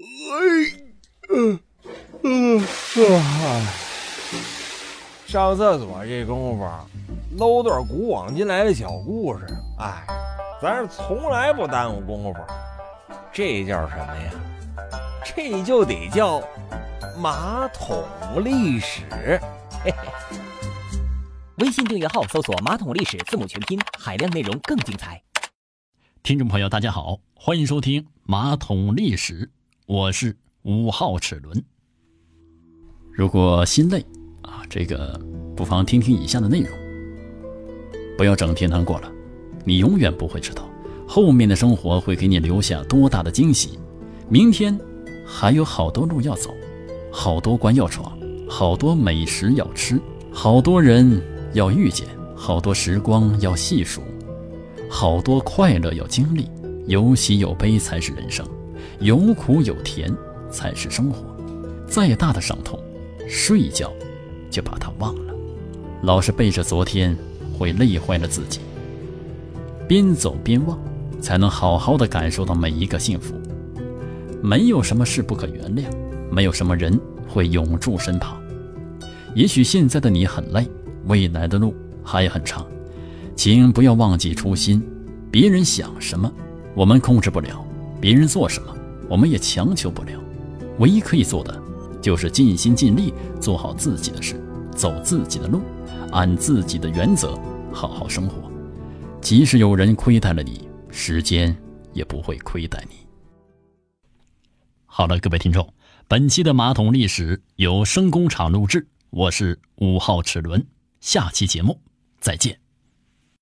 哎，嗯嗯啊！上厕所这功夫，搂段古往今来的小故事。哎，咱是从来不耽误功夫。这叫什么呀？这就得叫马桶历史。嘿嘿。微信订阅号搜索“马桶历史”字母全拼，海量内容更精彩。听众朋友，大家好，欢迎收听《马桶历史》，我是五号齿轮。如果心累啊，这个不妨听听以下的内容。不要整天难过了，你永远不会知道后面的生活会给你留下多大的惊喜。明天还有好多路要走，好多关要闯，好多美食要吃，好多人。要遇见好多时光要细数，好多快乐要经历，有喜有悲才是人生，有苦有甜才是生活。再大的伤痛，睡觉就把它忘了。老是背着昨天，会累坏了自己。边走边忘，才能好好的感受到每一个幸福。没有什么事不可原谅，没有什么人会永驻身旁。也许现在的你很累。未来的路还很长，请不要忘记初心。别人想什么，我们控制不了；别人做什么，我们也强求不了。唯一可以做的，就是尽心尽力做好自己的事，走自己的路，按自己的原则好好生活。即使有人亏待了你，时间也不会亏待你。好了，各位听众，本期的马桶历史由声工厂录制，我是五号齿轮。下期节目再见。